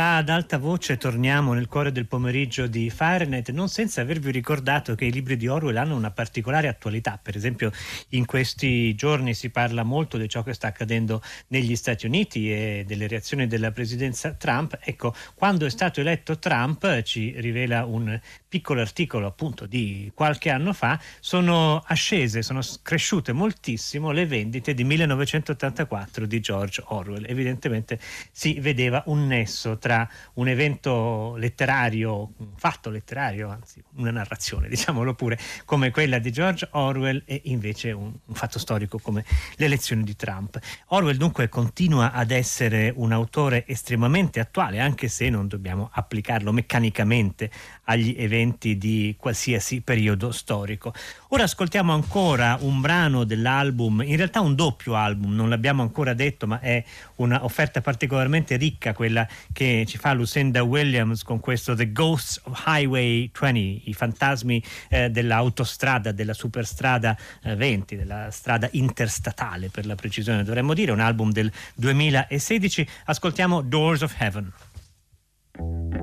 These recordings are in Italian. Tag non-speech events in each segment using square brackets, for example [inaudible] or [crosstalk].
realtà ad alta voce torniamo nel cuore del pomeriggio di Fahrenheit, non senza avervi ricordato che i libri di Orwell hanno una particolare attualità. Per esempio, in questi giorni si parla molto di ciò che sta accadendo negli Stati Uniti e delle reazioni della presidenza Trump. Ecco, quando è stato eletto Trump, ci rivela un piccolo articolo appunto di qualche anno fa, sono ascese, sono cresciute moltissimo le vendite di 1984 di George Orwell. Evidentemente si vedeva un nesso tra un evento letterario, un fatto letterario, anzi una narrazione, [laughs] diciamolo pure, come quella di George Orwell e invece un, un fatto storico come l'elezione di Trump. Orwell dunque continua ad essere un autore estremamente attuale, anche se non dobbiamo applicarlo meccanicamente agli eventi di qualsiasi periodo storico. Ora ascoltiamo ancora un brano dell'album, in realtà un doppio album, non l'abbiamo ancora detto, ma è un'offerta particolarmente ricca quella che ci fa Lucinda Williams con questo The Ghosts of Highway 20, i fantasmi eh, dell'autostrada, della superstrada eh, 20, della strada interstatale per la precisione dovremmo dire, un album del 2016. Ascoltiamo Doors of Heaven.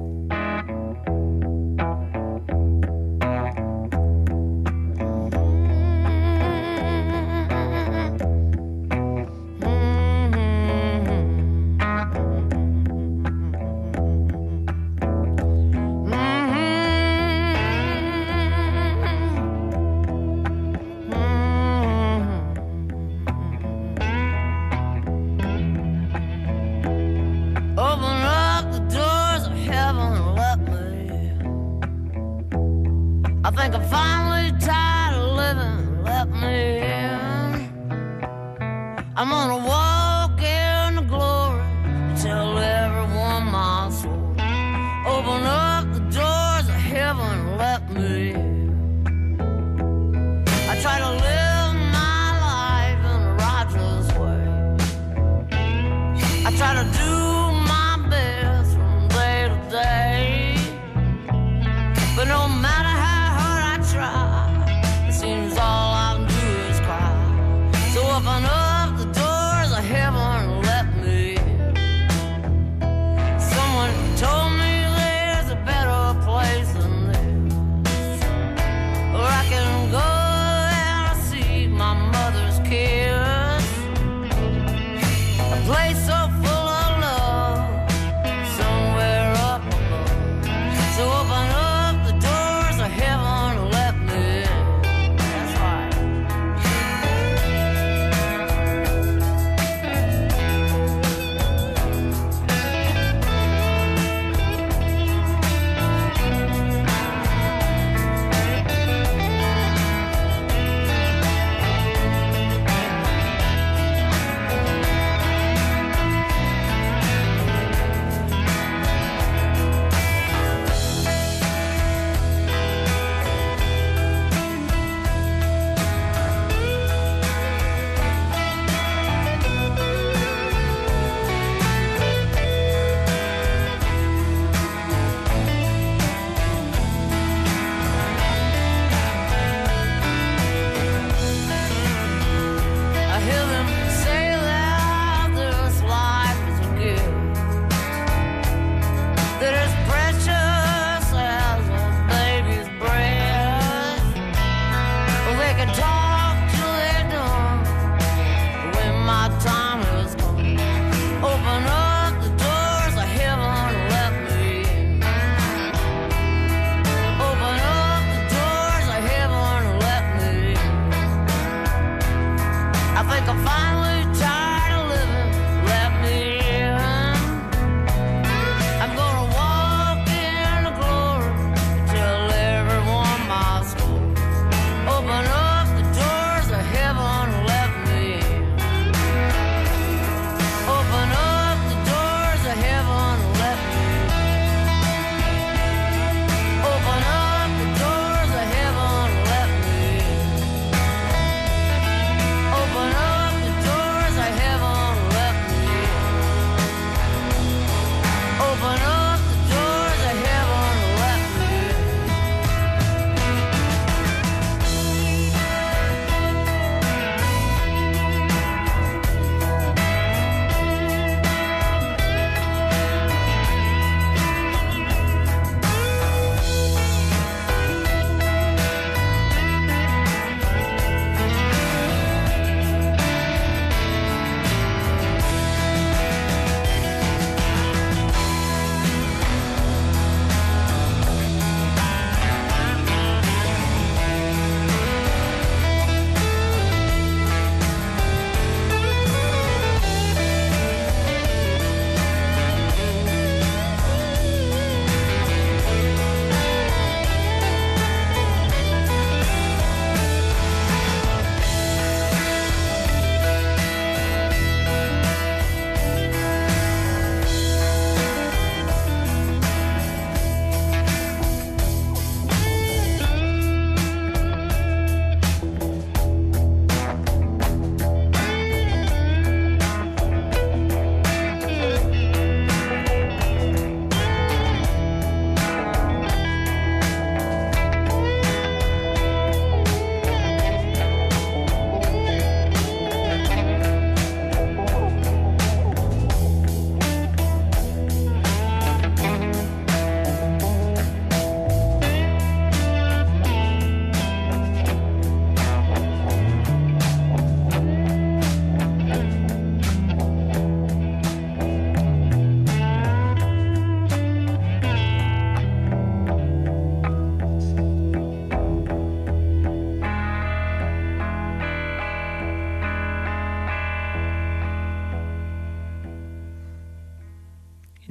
gotta do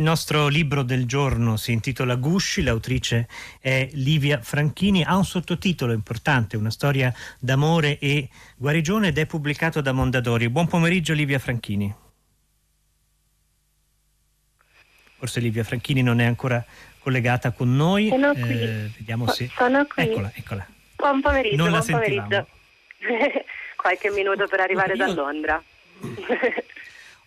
nostro libro del giorno si intitola Gusci, l'autrice è Livia Franchini, ha un sottotitolo importante, una storia d'amore e guarigione ed è pubblicato da Mondadori. Buon pomeriggio Livia Franchini. Forse Livia Franchini non è ancora collegata con noi. Sono qui. Eh, vediamo se... Sono qui. Eccola, eccola. Buon pomeriggio, non buon pomeriggio. [laughs] Qualche minuto per arrivare Io... da Londra. [laughs]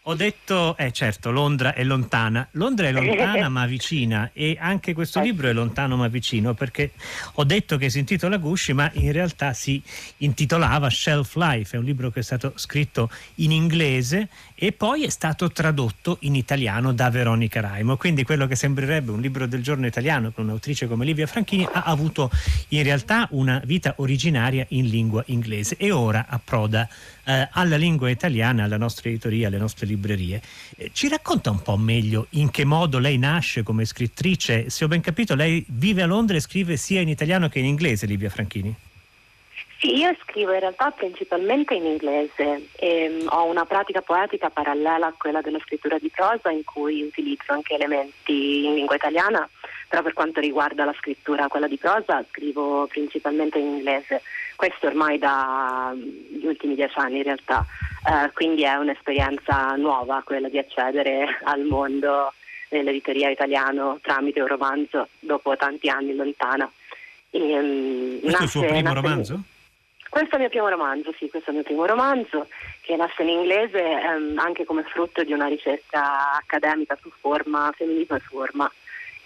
Ho detto, eh certo, Londra è lontana. Londra è lontana [laughs] ma vicina. E anche questo libro è lontano ma vicino perché ho detto che si intitola Gusci ma in realtà si intitolava Shelf Life, è un libro che è stato scritto in inglese e poi è stato tradotto in italiano da Veronica Raimo. Quindi quello che sembrerebbe un libro del giorno italiano con un'autrice come Livia Franchini ha avuto in realtà una vita originaria in lingua inglese e ora approda eh, alla lingua italiana, alla nostra editoria, alle nostre librerie. Eh, ci racconta un po' meglio in che modo lei nasce come scrittrice? Se ho ben capito, lei vive a Londra e scrive sia in italiano che in inglese, Livia Franchini. Sì, io scrivo in realtà principalmente in inglese e ho una pratica poetica parallela a quella della scrittura di prosa in cui utilizzo anche elementi in lingua italiana, però per quanto riguarda la scrittura, quella di prosa, scrivo principalmente in inglese. Questo ormai dagli ultimi dieci anni in realtà, uh, quindi è un'esperienza nuova quella di accedere [laughs] al mondo dell'editoria italiano tramite un romanzo dopo tanti anni lontana. E, um, Questo nasce, è il suo primo nasce... romanzo? Questo è il mio primo romanzo, sì, questo è il mio primo romanzo che nasce in inglese ehm, anche come frutto di una ricerca accademica su forma, femminismo e forma.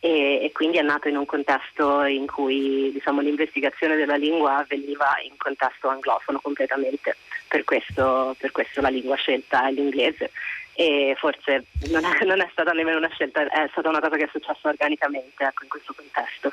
E, e, quindi è nato in un contesto in cui diciamo, l'investigazione della lingua avveniva in contesto anglofono completamente, per questo, per questo la lingua scelta è l'inglese. E forse non è, non è, stata nemmeno una scelta, è stata una cosa che è successa organicamente ecco, in questo contesto.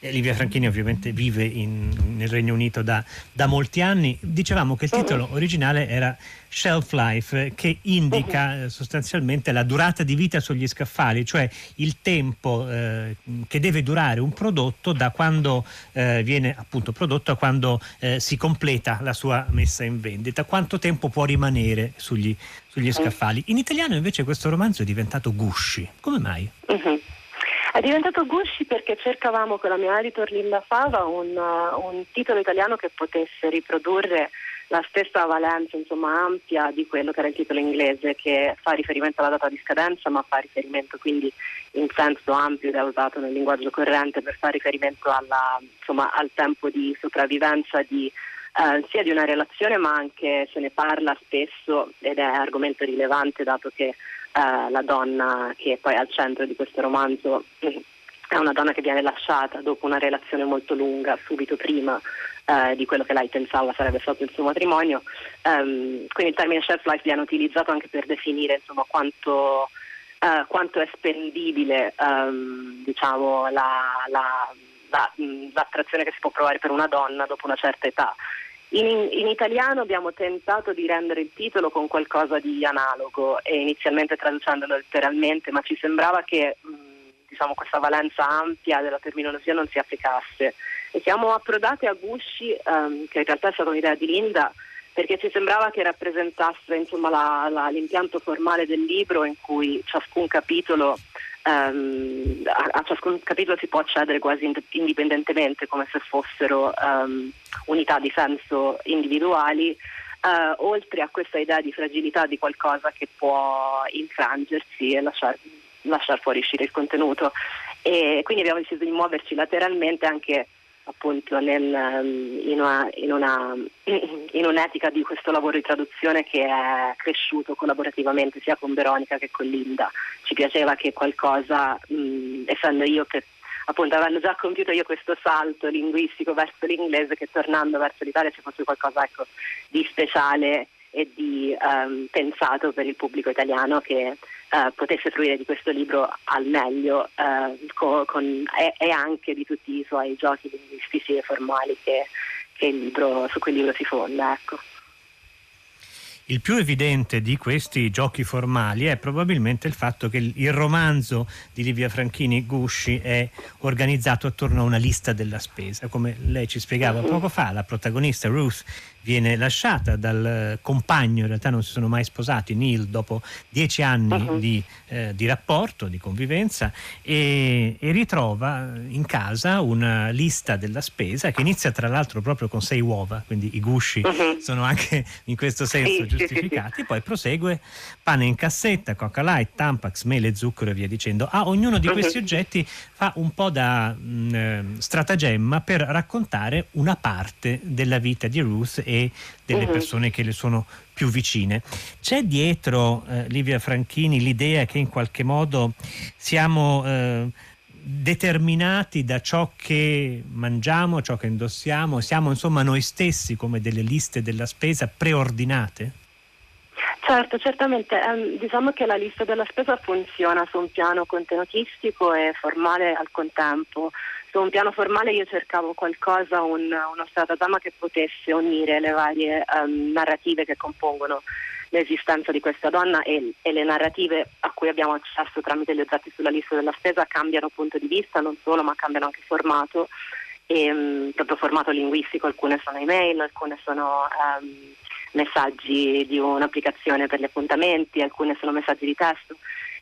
Livia Franchini ovviamente vive in, nel Regno Unito da, da, molti anni. Dicevamo che il titolo originale era Shelf Life, che indica uh-huh. sostanzialmente la durata di vita sugli scaffali, cioè il tempo eh, che deve durare un prodotto da quando eh, viene appunto prodotto a quando eh, si completa la sua messa in vendita. Quanto tempo può rimanere sugli, sugli scaffali? In italiano invece questo romanzo è diventato Gusci. Come mai? Uh-huh. È diventato Gusci perché cercavamo con la mia editor Linda Fava un, uh, un titolo italiano che potesse riprodurre la stessa valenza insomma, ampia di quello che era il titolo inglese che fa riferimento alla data di scadenza ma fa riferimento quindi in senso ampio ed è usato nel linguaggio corrente per fare riferimento alla, insomma, al tempo di sopravvivenza di, eh, sia di una relazione ma anche se ne parla spesso ed è argomento rilevante dato che eh, la donna che poi è al centro di questo romanzo è una donna che viene lasciata dopo una relazione molto lunga, subito prima eh, di quello che lei pensava sarebbe stato il suo matrimonio. Um, quindi il termine shelf life viene utilizzato anche per definire insomma, quanto, uh, quanto, è spendibile um, diciamo, la, la, la, l'attrazione che si può provare per una donna dopo una certa età. In, in, italiano abbiamo tentato di rendere il titolo con qualcosa di analogo inizialmente traducendolo letteralmente, ma ci sembrava che mh, diciamo, questa valenza ampia della terminologia non si applicasse. E siamo approdati a Gusci, um, che in realtà è stata un'idea di Linda, perché ci sembrava che rappresentasse insomma, la, la, l'impianto formale del libro in cui ciascun capitolo um, a, a, ciascun capitolo si può accedere quasi indipendentemente come se fossero um, unità di senso individuali uh, oltre a questa idea di fragilità di qualcosa che può infrangersi e lasciare lasciar fuori uscire il contenuto. E quindi abbiamo deciso di muoverci lateralmente anche appunto nel, ehm, in, una, in, una, [clears throat] in, un'etica di questo lavoro di traduzione che è cresciuto collaborativamente sia con Veronica che con Linda. Ci piaceva che qualcosa, mh, essendo io che appunto avendo già compiuto io questo salto linguistico verso l'inglese, che tornando verso l'Italia ci fosse qualcosa ecco, di speciale e di um, pensato per il pubblico italiano che uh, potesse fruire di questo libro al meglio uh, con, con, e, e, anche di tutti i suoi giochi linguistici e formali che, che libro, su cui il libro si fonda. Ecco. Il più evidente di questi giochi formali è probabilmente il fatto che il romanzo di Livia Franchini Gusci è organizzato attorno a una lista della spesa. Come lei ci spiegava poco fa, la protagonista Ruth viene lasciata dal compagno, in realtà non si sono mai sposati, Neil, dopo dieci anni uh-huh. di, eh, di, rapporto, di convivenza, e, e, ritrova in casa una lista della spesa che inizia tra l'altro proprio con sei uova, quindi i gusci uh-huh. sono anche in questo senso sì, giustificati, sì, sì. poi prosegue pane in cassetta, coca light, tampax, mele, zucchero e via dicendo. A ah, ognuno di uh-huh. questi oggetti fa un po' da mh, mm, eh, stratagemma per raccontare una parte della vita di Ruth e delle uh-huh. persone che le sono più vicine. C'è dietro eh, Livia Franchini l'idea che in qualche modo siamo eh, determinati da ciò che mangiamo, ciò che indossiamo, siamo insomma noi stessi come delle liste della spesa preordinate? Certo, certamente. Um, diciamo che la lista della spesa funziona su un piano contenutistico e formale al contempo su un piano formale io cercavo qualcosa, un, uno stratagemma che potesse unire le varie um, narrative che compongono l'esistenza di questa donna e, e, le narrative a cui abbiamo accesso tramite gli oggetti sulla lista della spesa cambiano punto di vista, non solo, ma cambiano anche formato, e, um, proprio formato linguistico, alcune sono email, alcune sono um, messaggi di un'applicazione per gli appuntamenti, alcune sono messaggi di testo.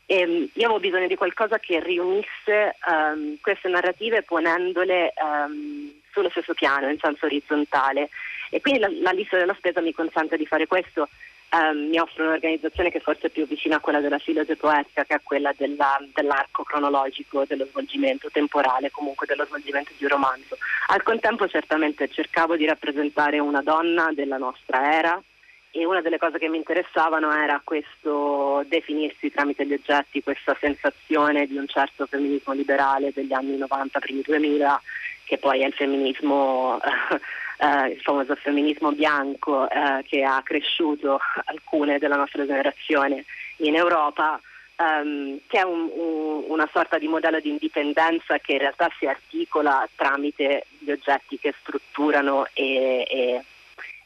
E ehm, io avevo bisogno di qualcosa che riunisse um, queste narrative ponendole um, sullo stesso piano, in senso orizzontale. E quindi la, la lista della spesa mi consente di fare questo. Um, mi offre un'organizzazione che forse è più vicina a quella della filologia poetica che a quella della, dell'arco cronologico dello svolgimento temporale, comunque dello svolgimento di un romanzo. Al contempo certamente cercavo di rappresentare una donna della nostra era, e una delle cose che mi interessavano era questo definirsi tramite gli oggetti, questa sensazione di un certo femminismo liberale degli anni 90, primi 2000, che poi è il femminismo, eh, il famoso femminismo bianco eh, che ha cresciuto alcune della nostra generazione in Europa. Um, che è un, un, una sorta di modello di indipendenza che in realtà si articola tramite gli oggetti che strutturano e, e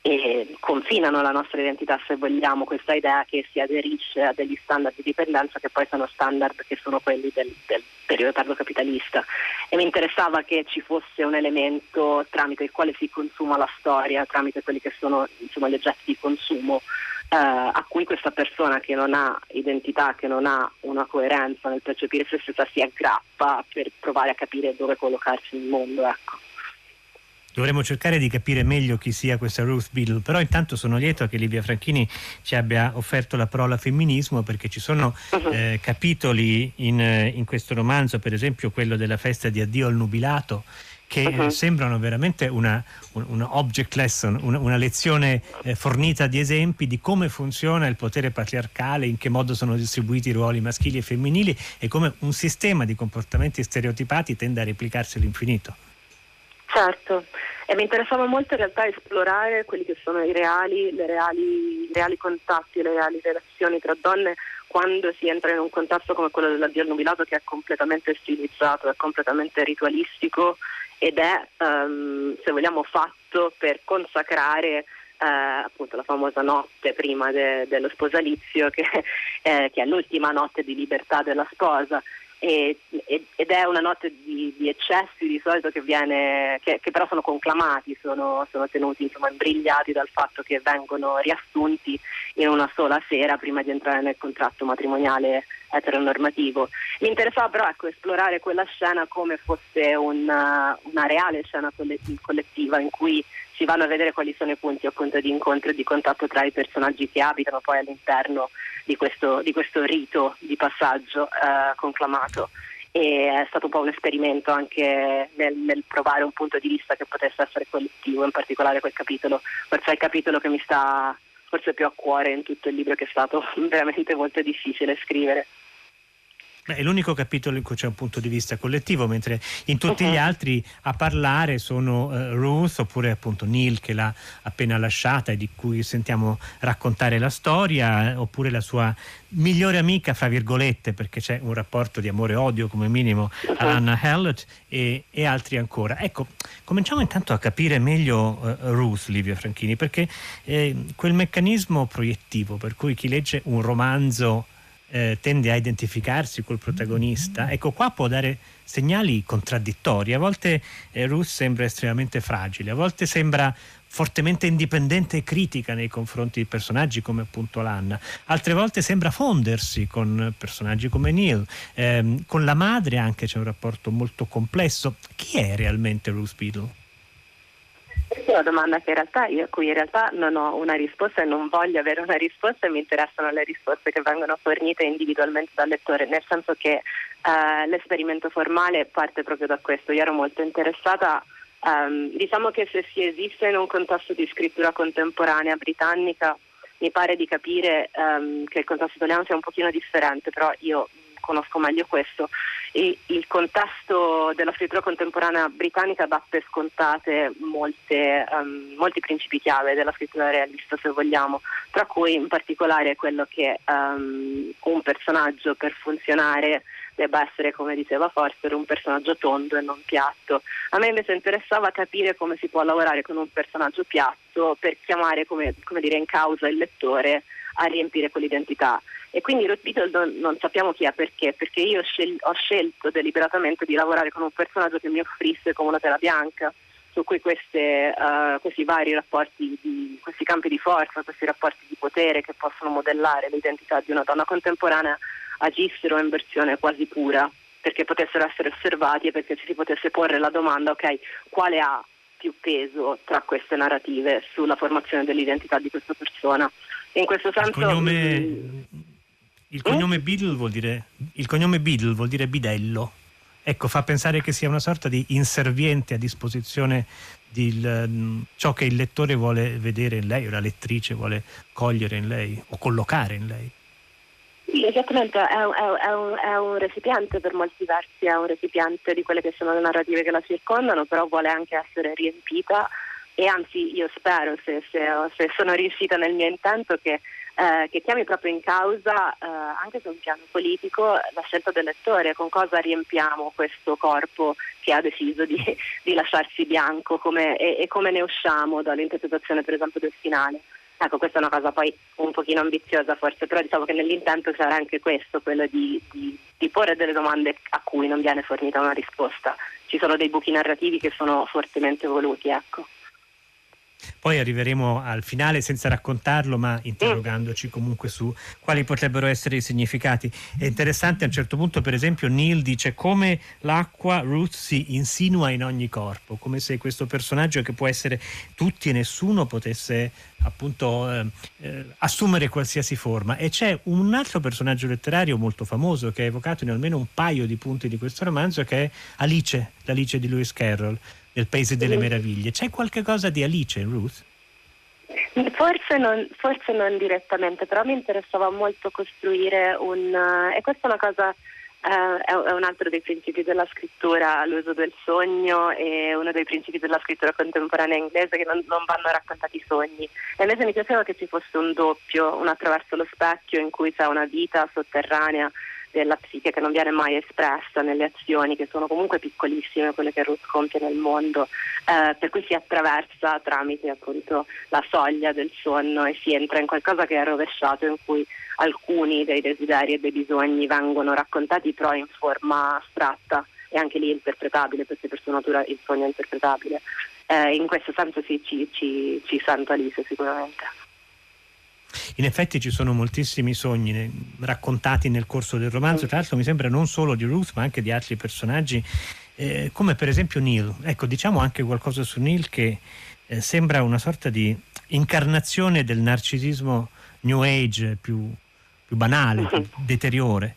e confinano la nostra identità se vogliamo questa idea che si aderisce a degli standard di dipendenza che poi sono standard che sono quelli del, del periodo tardo capitalista e mi interessava che ci fosse un elemento tramite il quale si consuma la storia, tramite quelli che sono insomma, gli oggetti di consumo eh, a cui questa persona che non ha identità, che non ha una coerenza nel percepire se stessa si aggrappa per provare a capire dove collocarsi nel mondo. Ecco. Dovremmo cercare di capire meglio chi sia questa Ruth Beadle, però intanto sono lieto che Livia Franchini ci abbia offerto la parola femminismo perché ci sono uh-huh. eh, capitoli in, eh, in, questo romanzo, per esempio quello della festa di addio al nubilato, che uh-huh. sembrano veramente una, una object lesson, una, una lezione eh, fornita di esempi di come funziona il potere patriarcale, in che modo sono distribuiti i ruoli maschili e femminili e come un sistema di comportamenti stereotipati tende a replicarsi all'infinito. Certo, e mi interessava molto in realtà esplorare quelli che sono i reali, reali, i reali contatti, le reali relazioni tra donne quando si entra in un contesto come quello dell'addio al nubilato che è completamente stilizzato, è completamente ritualistico ed è, um, se vogliamo, fatto per consacrare eh, appunto la famosa notte prima de- dello sposalizio che, eh, che, è l'ultima notte di libertà della sposa e, ed è una notte di, di eccessi di solito che, viene, che, che però sono conclamati, sono, sono tenuti insomma imbrigliati dal fatto che vengono riassunti in una sola sera prima di entrare nel contratto matrimoniale eteronormativo. Mi interessava però ecco, esplorare quella scena come fosse una, una reale scena collettiva in cui si vanno a vedere quali sono i punti appunto di incontro e di contatto tra i personaggi che abitano poi all'interno di questo, di questo rito di passaggio eh, conclamato e è stato un po' un esperimento anche nel, nel, provare un punto di vista che potesse essere collettivo, in particolare quel capitolo, forse è il capitolo che mi sta forse più a cuore in tutto il libro che è stato [laughs] veramente molto difficile scrivere. Beh, è l'unico capitolo in cui c'è un punto di vista collettivo, mentre in tutti uh-huh. gli altri a parlare sono uh, Ruth oppure appunto Neil che l'ha appena lasciata e di cui sentiamo raccontare la storia, oppure la sua migliore amica, fra virgolette, perché c'è un rapporto di amore-odio come minimo uh-huh. Anna Hallett e, e, altri ancora. Ecco, cominciamo intanto a capire meglio uh, Ruth, Livia Franchini, perché eh, quel meccanismo proiettivo per cui chi legge un romanzo eh, tende a identificarsi col protagonista, ecco qua può dare segnali contraddittori. A volte eh, Ruth sembra estremamente fragile, a volte sembra fortemente indipendente e critica nei confronti di personaggi come appunto Lanna, altre volte sembra fondersi con personaggi come Neil, eh, con la madre anche c'è un rapporto molto complesso. Chi è realmente Ruth Beadle? Questa è una domanda che in realtà io, a in realtà non ho una risposta e non voglio avere una risposta mi interessano le risposte che vengono fornite individualmente dal lettore, nel senso che eh, l'esperimento formale parte proprio da questo. Io ero molto interessata, ehm, diciamo che se si esiste in un contesto di scrittura contemporanea britannica, mi pare di capire ehm, che il contesto italiano sia un pochino differente, però io conosco meglio questo. E il contesto della scrittura contemporanea britannica dà per scontate molte, um, molti principi chiave della scrittura realista, se vogliamo, tra cui in particolare quello che um, un personaggio per funzionare debba essere, come diceva Forster, un personaggio tondo e non piatto. A me invece interessava capire come si può lavorare con un personaggio piatto per chiamare, come, come dire, in causa il lettore a riempire quell'identità. E quindi Ruth Beatle non, non, sappiamo chi è perché, perché io scel- ho scelto deliberatamente di lavorare con un personaggio che mi offrisse come una tela bianca su cui queste, uh, questi vari rapporti, di, questi campi di forza, questi rapporti di potere che possono modellare l'identità di una donna contemporanea agissero in versione quasi pura, perché potessero essere osservati e perché ci si potesse porre la domanda, ok, quale ha più peso tra queste narrative sulla formazione dell'identità di questa persona. In questo senso... Il cognome, il cognome, mm? Beadle, vuol dire, il cognome Beadle vuol dire bidello. Ecco, fa pensare che sia una sorta di inserviente a disposizione di mm, ciò che il lettore vuole vedere in lei o la lettrice vuole cogliere in lei o collocare in lei. Sì, esattamente, è un, è, un, è un, recipiente per molti versi, è un recipiente di quelle che sono le narrative che la circondano, però vuole anche essere riempita e anzi io spero, se, se, se sono riuscita nel mio intento, che, eh, che chiami proprio in causa, eh, anche su un piano politico, la scelta del lettore, con cosa riempiamo questo corpo che ha deciso di, [laughs] di lasciarsi bianco come, e, e come ne usciamo dall'interpretazione per esempio del finale. Ecco, questa è una cosa poi un pochino ambiziosa forse, però diciamo che nell'intento sarà anche questo, quello di, di, di, porre delle domande a cui non viene fornita una risposta. Ci sono dei buchi narrativi che sono fortemente voluti, ecco. Poi arriveremo al finale senza raccontarlo, ma interrogandoci comunque su quali potrebbero essere i significati. È interessante a un certo punto, per esempio, Neil dice come l'acqua Ruth si insinua in ogni corpo, come se questo personaggio che può essere tutti e nessuno potesse appunto eh, eh, assumere qualsiasi forma. E c'è un altro personaggio letterario molto famoso che è evocato in almeno un paio di punti di questo romanzo che è Alice, l'Alice di Lewis Carroll nel Paese delle Meraviglie. C'è qualche cosa di Alice in Ruth? Forse non, forse non, direttamente, però mi interessava molto costruire un... Uh, e questa è una cosa, uh, è, è, un altro dei principi della scrittura, l'uso del sogno e uno dei principi della scrittura contemporanea inglese che non, non vanno raccontati i sogni. E invece mi piaceva che ci fosse un doppio, un attraverso lo specchio in cui c'è una vita sotterranea della psiche che non viene mai espressa nelle azioni che sono comunque piccolissime quelle che Ruth compie nel mondo eh, per cui si attraversa tramite appunto la soglia del sonno e si entra in qualcosa che è rovesciato in cui alcuni dei desideri e dei bisogni vengono raccontati però in forma astratta. E anche lì interpretabile perché per sua natura il sogno è interpretabile. Eh, in questo senso sì, ci, ci, ci sento Alice sicuramente in effetti ci sono moltissimi sogni raccontati nel corso del romanzo, tra l'altro mi sembra non solo di Ruth ma anche di altri personaggi, eh, come per esempio Neil. Ecco, diciamo anche qualcosa su Neil che eh, sembra una sorta di incarnazione del narcisismo New Age più, più banale, più [laughs] deteriore.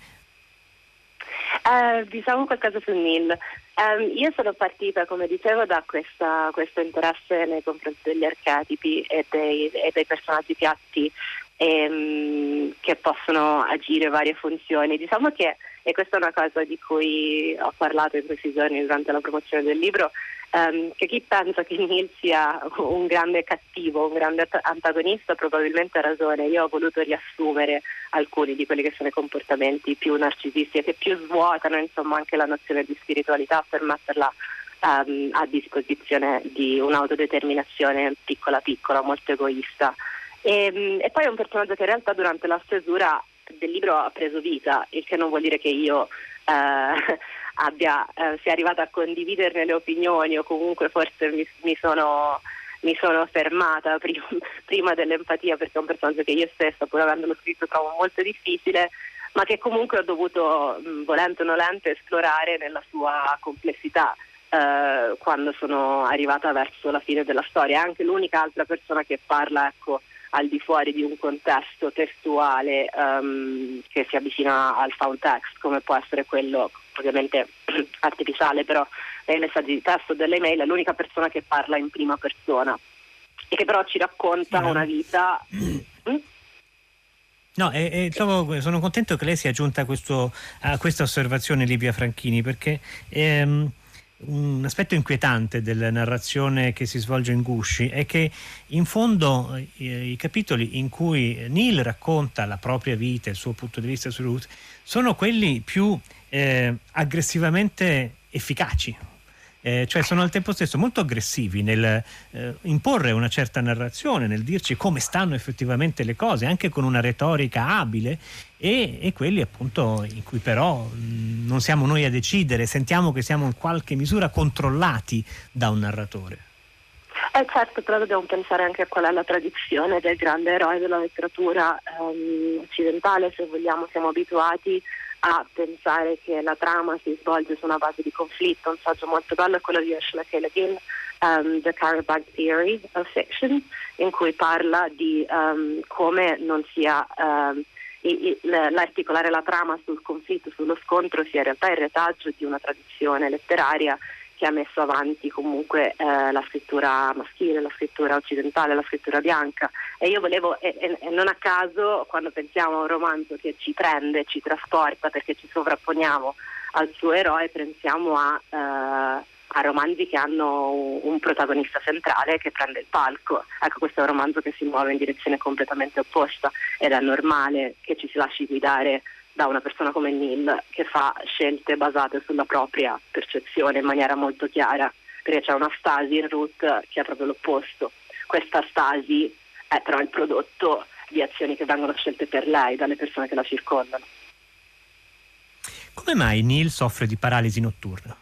Uh, diciamo qualcosa su Neil. Um, io sono partita, come dicevo, da questa, questo interesse nei confronti degli archetipi e dei, e dei personaggi piatti ehm, che possono agire varie funzioni. Diciamo che e questa è una cosa di cui ho parlato in questi giorni durante la promozione del libro, um, che chi pensa che Neil sia un grande cattivo, un grande antagonista probabilmente ha ragione. Io ho voluto riassumere alcuni di quelli che sono i comportamenti più narcisisti e che più svuotano insomma, anche la nozione di spiritualità per metterla um, a disposizione di un'autodeterminazione piccola piccola, molto egoista. E, ehm, e, poi è un personaggio che in realtà durante la stesura del libro ha preso vita, il che non vuol dire che io eh, abbia, eh, sia arrivata a condividerne le opinioni o comunque forse mi, mi sono mi sono fermata prima, [laughs] prima, dell'empatia perché è un personaggio che io stessa, pur avendolo scritto, trovo molto difficile, ma che comunque ho dovuto, volente o nolente, esplorare nella sua complessità eh, quando sono arrivata verso la fine della storia. È anche l'unica altra persona che parla, ecco, al di fuori di un contesto testuale um, che si avvicina al found text, come può essere quello ovviamente [clears throat] artificiale, però nei messaggi di testo delle email è l'unica persona che parla in prima persona e che però ci racconta sì, una vita. Mm? No, e, e trovo, sono contento che lei sia giunta a, questo, a questa osservazione, Livia Franchini, perché ehm, un aspetto inquietante della narrazione che si svolge in Gusci è che in fondo eh, i capitoli in cui Neil racconta la propria vita, il suo punto di vista su Ruth, sono quelli più eh, aggressivamente efficaci, eh, cioè sono al tempo stesso molto aggressivi nel eh, imporre una certa narrazione, nel dirci come stanno effettivamente le cose, anche con una retorica abile, e, e quelli appunto in cui però mh, non siamo noi a decidere, sentiamo che siamo in qualche misura controllati da un narratore. Eh certo, però dobbiamo pensare anche a qual è la tradizione del grande eroe della letteratura ehm, occidentale, se vogliamo, siamo abituati pensare che la trama si svolge su una base di conflitto. Un saggio molto bello è quello di Ursula K. Le Guin, um, The Carabag Theory of Fiction, in cui parla di um, come non sia um, l'articolare la trama sul conflitto, sullo scontro sia in realtà il retaggio di una tradizione letteraria che ha messo avanti comunque eh, la scrittura maschile, la scrittura occidentale, la scrittura bianca e io volevo, e, e, non a caso quando pensiamo a un romanzo che ci prende, ci trasporta perché ci sovrapponiamo al suo eroe, pensiamo a, eh, a romanzi che hanno un, un, protagonista centrale che prende il palco. Ecco, questo è un romanzo che si muove in direzione completamente opposta ed è normale che ci si lasci guidare da una persona come Neil che fa scelte basate sulla propria percezione in maniera molto chiara, perché c'è una stasi in Ruth che è proprio l'opposto. Questa stasi è però il prodotto di azioni che vengono scelte per lei dalle persone che la circondano. Come mai Neil soffre di paralisi notturna?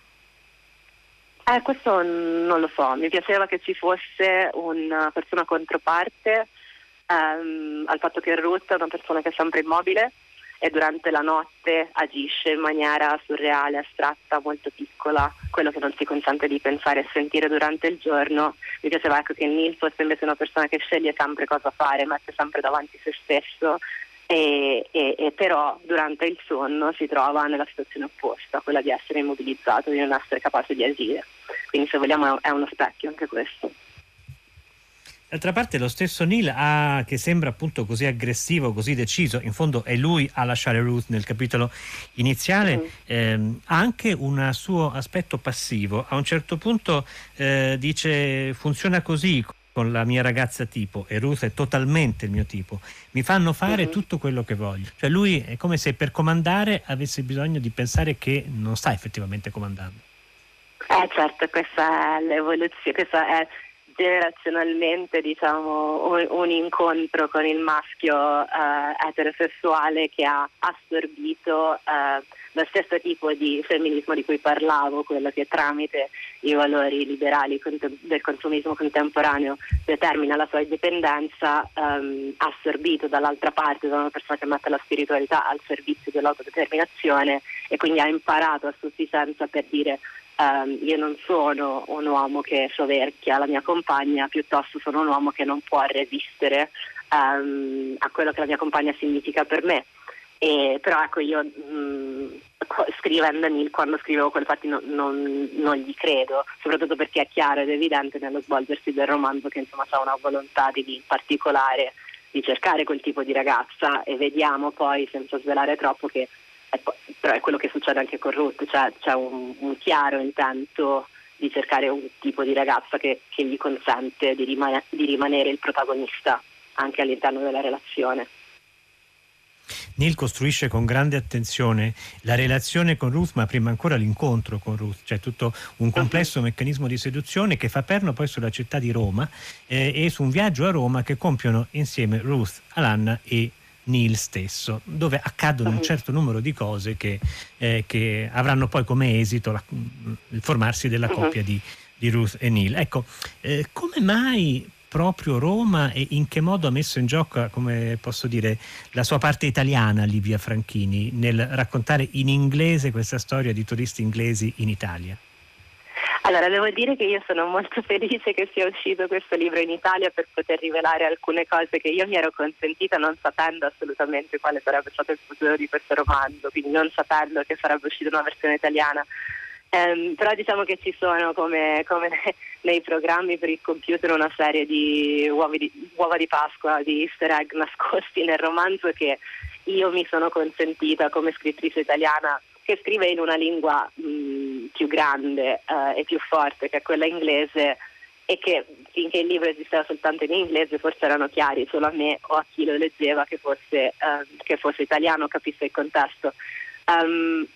Eh, questo non lo so, mi piaceva che ci fosse una persona controparte ehm, al fatto che Ruth è una persona che è sempre immobile e durante la notte agisce in maniera surreale, astratta, molto piccola, quello che non si consente di pensare e sentire durante il giorno. Mi piaceva ecco, che Neil fosse invece una persona che sceglie sempre cosa fare, mette sempre davanti se stesso e, e, e, però durante il sonno si trova nella situazione opposta, quella di essere immobilizzato, di non essere capace di agire. Quindi se vogliamo è uno specchio anche questo. D'altra parte lo stesso Neil ha, che sembra appunto così aggressivo, così deciso, in fondo è lui a lasciare Ruth nel capitolo iniziale, mm-hmm. ehm, ha anche un suo aspetto passivo. A un certo punto eh, dice funziona così con la mia ragazza tipo e Ruth è totalmente il mio tipo, mi fanno fare mm-hmm. tutto quello che voglio. Cioè lui è come se per comandare avesse bisogno di pensare che non sta effettivamente comandando. Eh certo, questa è l'evoluzione, questa è generazionalmente diciamo, un, un, incontro con il maschio eh, eterosessuale che ha assorbito eh, lo stesso tipo di femminismo di cui parlavo, quello che tramite i valori liberali del consumismo contemporaneo determina la sua indipendenza, ehm, assorbito dall'altra parte da una persona che mette la spiritualità al servizio dell'autodeterminazione e quindi ha imparato a sufficienza per dire Um, io non sono un uomo che soverchia la mia compagna, piuttosto sono un uomo che non può resistere um, a quello che la mia compagna significa per me. E, però ecco io mh, mm, scrivendo Neil quando scrivevo quel fatti no, non, non, gli credo, soprattutto perché è chiaro ed evidente nello svolgersi del romanzo che insomma ha una volontà di, in particolare di cercare quel tipo di ragazza e vediamo poi senza svelare troppo che però è quello che succede anche con Ruth, cioè c'è un, un chiaro intento di cercare un tipo di ragazza che, che gli consente di, rimane, di rimanere il protagonista anche all'interno della relazione. Neil costruisce con grande attenzione la relazione con Ruth, ma prima ancora l'incontro con Ruth, cioè tutto un complesso meccanismo di seduzione che fa perno poi sulla città di Roma eh, e su un viaggio a Roma che compiono insieme Ruth, Alanna e Neil stesso, dove accadono un certo numero di cose che, eh, che avranno poi come esito la, il formarsi della coppia di, di, Ruth e Neil. Ecco, eh, come mai proprio Roma e in che modo ha messo in gioco, come posso dire, la sua parte italiana Livia Franchini nel raccontare in inglese questa storia di turisti inglesi in Italia? Allora, devo dire che io sono molto [laughs] felice che sia uscito questo libro in Italia per poter rivelare alcune cose che io mi ero consentita non sapendo assolutamente quale sarebbe stato il futuro di questo romanzo, quindi non sapendo che sarebbe uscita una versione italiana. Um, però diciamo che ci sono come, come, [laughs] nei programmi per il computer una serie di, di uova di Pasqua, di easter egg [laughs] nascosti nel romanzo che io mi sono consentita come scrittrice italiana che scrive in una lingua mh, più grande uh, e più forte che è quella inglese e che finché il libro esisteva soltanto in inglese forse erano chiari solo a me o a chi lo leggeva che fosse, uh, che fosse italiano, capisse il contesto. Um,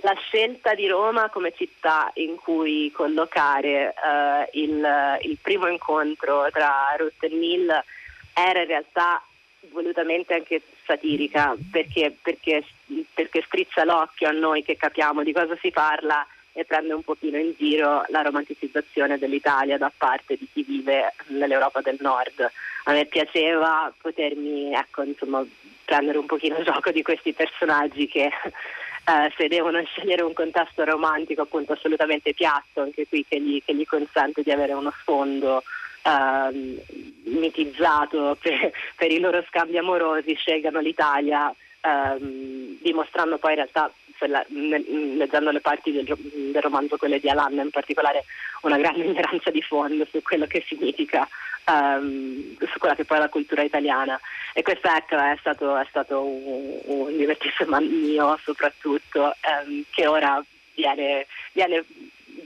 la scelta di Roma come città in cui collocare uh, il, il, primo incontro tra Ruth e Neil era in realtà volutamente anche satirica perché, perché, perché strizza l'occhio a noi che capiamo di cosa si parla e prende un pochino in giro la romanticizzazione dell'Italia da parte di chi vive nell'Europa del Nord. A me piaceva potermi ecco, insomma, prendere un pochino gioco di questi personaggi che eh, se devono scegliere un contesto romantico appunto assolutamente piatto, anche qui che gli, che gli consente di avere uno sfondo eh, mitizzato [laughs] per, per, i loro scambi amorosi, scelgano l'Italia ehm, dimostrando poi in realtà la, leggendo le parti del, del, romanzo, quelle di Alan in particolare, una grande [laughs] ignoranza di fondo su quello che significa, um, su quella che poi è la cultura italiana. E questo ecco, è stato, è stato un, un divertissimo mio soprattutto, um, che ora viene, viene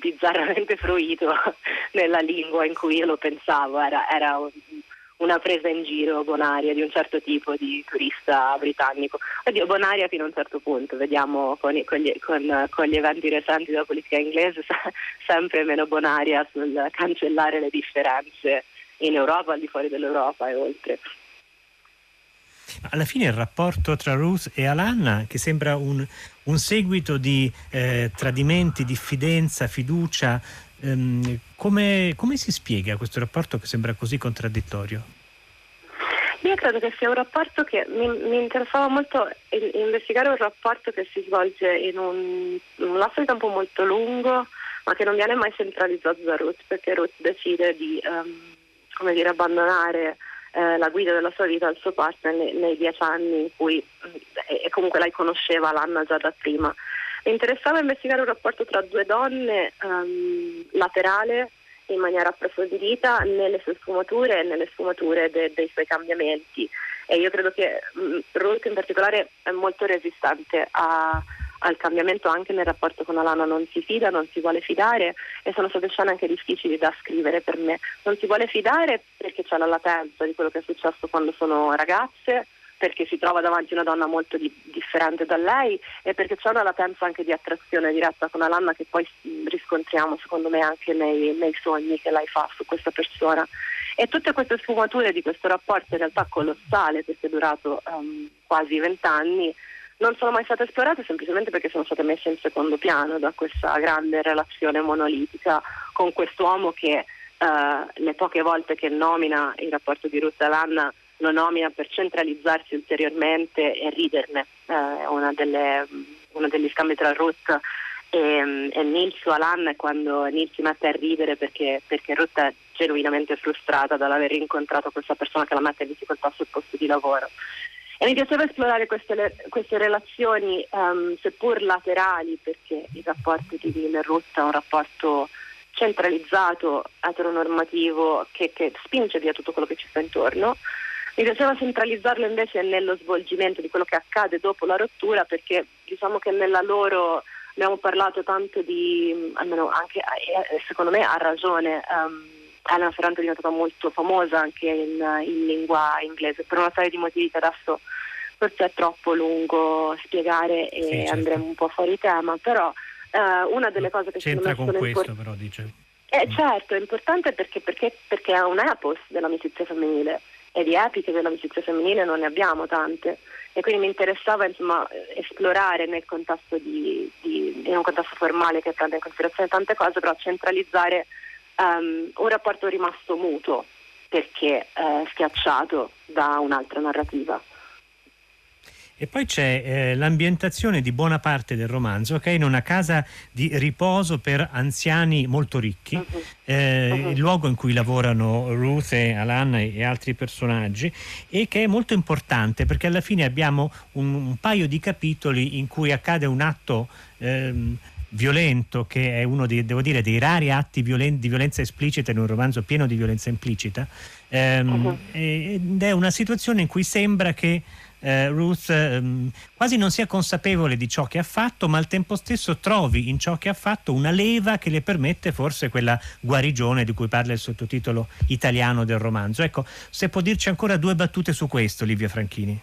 bizzarramente fruito [laughs] nella lingua in cui io lo pensavo, era, era un, una presa in giro bonaria di un certo tipo di turista britannico. Oddio, bonaria fino a un certo punto, vediamo con, con, gli, con, con gli, eventi recenti della politica inglese [laughs] sempre meno bonaria sul cancellare le differenze in Europa, al di fuori dell'Europa e oltre. Alla fine il rapporto tra Ruth e Alanna, che sembra un, un seguito di eh, tradimenti, diffidenza, fiducia, ehm, come, come si spiega questo rapporto che sembra così contraddittorio? Io credo che sia un rapporto che mi, mi interessava molto investigare un rapporto che si svolge in un, un, lasso di tempo molto lungo, ma che non viene mai centralizzato da Ruth, perché Ruth decide di um, dire, abbandonare eh, la guida della sua vita al suo partner nei, nei dieci anni in cui, e comunque lei conosceva l'Anna già da prima. Mi interessava investigare un rapporto tra due donne um, laterale in maniera approfondita nelle sue sfumature e nelle sfumature de- dei suoi cambiamenti. E io credo che mh, Ruth in particolare è molto resistente a, al cambiamento anche nel rapporto con Alana, non si fida, non si vuole fidare e sono state scene anche difficili da scrivere per me, non si vuole fidare perché c'è la latenza di quello che è successo quando sono ragazze perché si trova davanti una donna molto di, differente da lei e perché c'è una latenza anche di attrazione diretta con Alanna che poi riscontriamo secondo me anche nei, nei sogni che lei fa su questa persona. E tutte queste sfumature di questo rapporto in realtà colossale perché è durato um, quasi vent'anni non sono mai state esplorate semplicemente perché sono state messe in secondo piano da questa grande relazione monolitica con quest'uomo che uh, le poche volte che nomina il rapporto di Ruth e Alanna lo nomina per centralizzarsi ulteriormente e riderne. Eh, una delle, uno degli scambi tra Ruth e, e Nils Alan è quando Nils si mette a ridere perché, perché Ruth è genuinamente frustrata dall'aver incontrato questa persona che la mette in difficoltà sul posto di lavoro. E mi piaceva esplorare queste, queste relazioni, um, seppur laterali, perché il rapporto di Neil e Ruth è un rapporto centralizzato, eteronormativo, che, che spinge via tutto quello che ci sta intorno, Mi piaceva centralizzarlo invece nello svolgimento di quello che accade dopo la rottura perché diciamo che nella loro abbiamo parlato tanto di, almeno anche eh, secondo me ha ragione, um, Elena Ferrante è diventata molto famosa anche in, in, lingua inglese per una serie di motivi che adesso forse è troppo lungo spiegare e sì, certo. andremo un po' fuori tema, però uh, una delle cose che c'entra con questo import- però dice. Eh, certo, è importante perché, perché, perché è un epos dell'amicizia femminile e di epiche dell'amicizia femminile non ne abbiamo tante e quindi mi interessava insomma, esplorare nel contesto di, di, in un contesto formale che prende in considerazione tante cose, però centralizzare um, un rapporto rimasto mutuo perché eh, schiacciato da un'altra narrativa. E poi c'è eh, l'ambientazione di buona parte del romanzo che è in una casa di riposo per anziani molto ricchi, uh-huh. Eh, uh-huh. il luogo in cui lavorano Ruth e Alan e altri personaggi e che è molto importante perché alla fine abbiamo un, un paio di capitoli in cui accade un atto ehm, violento che è uno dei, devo dire, dei rari atti violen- di violenza esplicita in un romanzo pieno di violenza implicita ehm, uh-huh. ed è una situazione in cui sembra che eh, Ruth ehm, quasi non sia consapevole di ciò che ha fatto, ma al tempo stesso trovi in ciò che ha fatto una leva che le permette forse quella guarigione di cui parla il sottotitolo italiano del romanzo. Ecco, se può dirci ancora due battute su questo, Livia Franchini.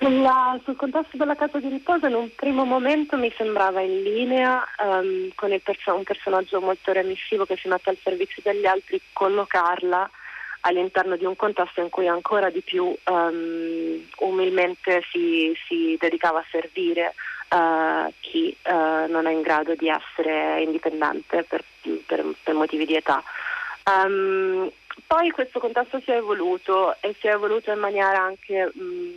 Sulla, sul contesto della casa di riposo in un primo momento mi sembrava in linea um, con perso- un personaggio molto remissivo che si mette al servizio degli altri, collocarla all'interno di un contesto in cui ancora di più um, umilmente si, si, dedicava a servire uh, chi uh, non è in grado di essere indipendente per, per, per motivi di età. Um, poi questo contesto si è evoluto e si è evoluto in maniera anche um,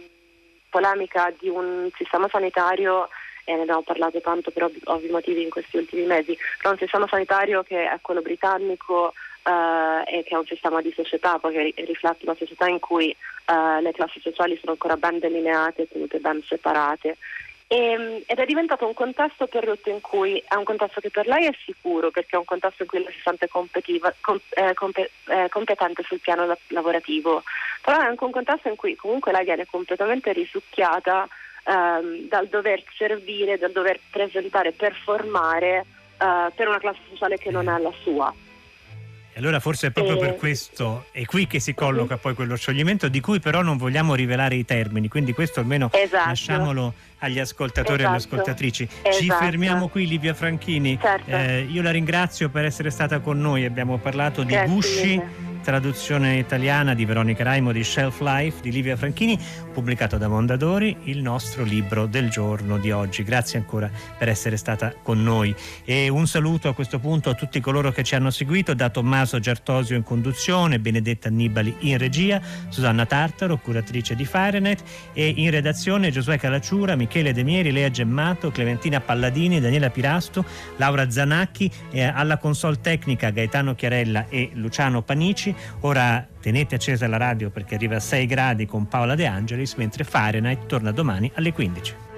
polemica di un sistema sanitario e ne abbiamo parlato tanto per ovvi, ovvi motivi in questi ultimi mesi, però un sistema sanitario che è quello britannico Uh, e che è un sistema di società, che riflette una società in cui uh, le classi sociali sono ancora ben delineate, tenute ben separate. E, ehm, ed è diventato un contesto per Ruth in cui è un contesto che per lei è sicuro, perché è un contesto in cui lei si sente com, eh, comp- eh, competente sul piano la- lavorativo, però è anche un contesto in cui comunque lei viene completamente risucchiata ehm, dal dover servire, dal dover presentare, performare eh, per una classe sociale che non è la sua. E allora forse è proprio per questo, è qui che si colloca poi quello scioglimento di cui però non vogliamo rivelare i termini, quindi questo almeno esatto. lasciamolo agli ascoltatori esatto. e alle esatto. ascoltatrici. Esatto. Ci fermiamo qui Livia Franchini, certo. eh, io la ringrazio per essere stata con noi, abbiamo parlato di Grazie gusci. Mille traduzione italiana di Veronica Raimo di Shelf Life di Livia Franchini, pubblicato da Mondadori, il nostro libro del giorno di oggi. Grazie ancora per essere stata con noi. E un saluto a questo punto a tutti coloro che ci hanno seguito, da Tommaso Giartosio in conduzione, Benedetta Annibali in regia, Susanna Tartaro, curatrice di Fahrenheit e in redazione Giosuè Calacciura, Michele Demieri, Lea Gemmato, Clementina Palladini, Daniela Pirasto, Laura Zanacchi, e alla console tecnica Gaetano Chiarella e Luciano Panici Ora tenete accesa la radio perché arriva a 6 gradi con Paola De Angelis, mentre Fahrenheit torna domani alle 15.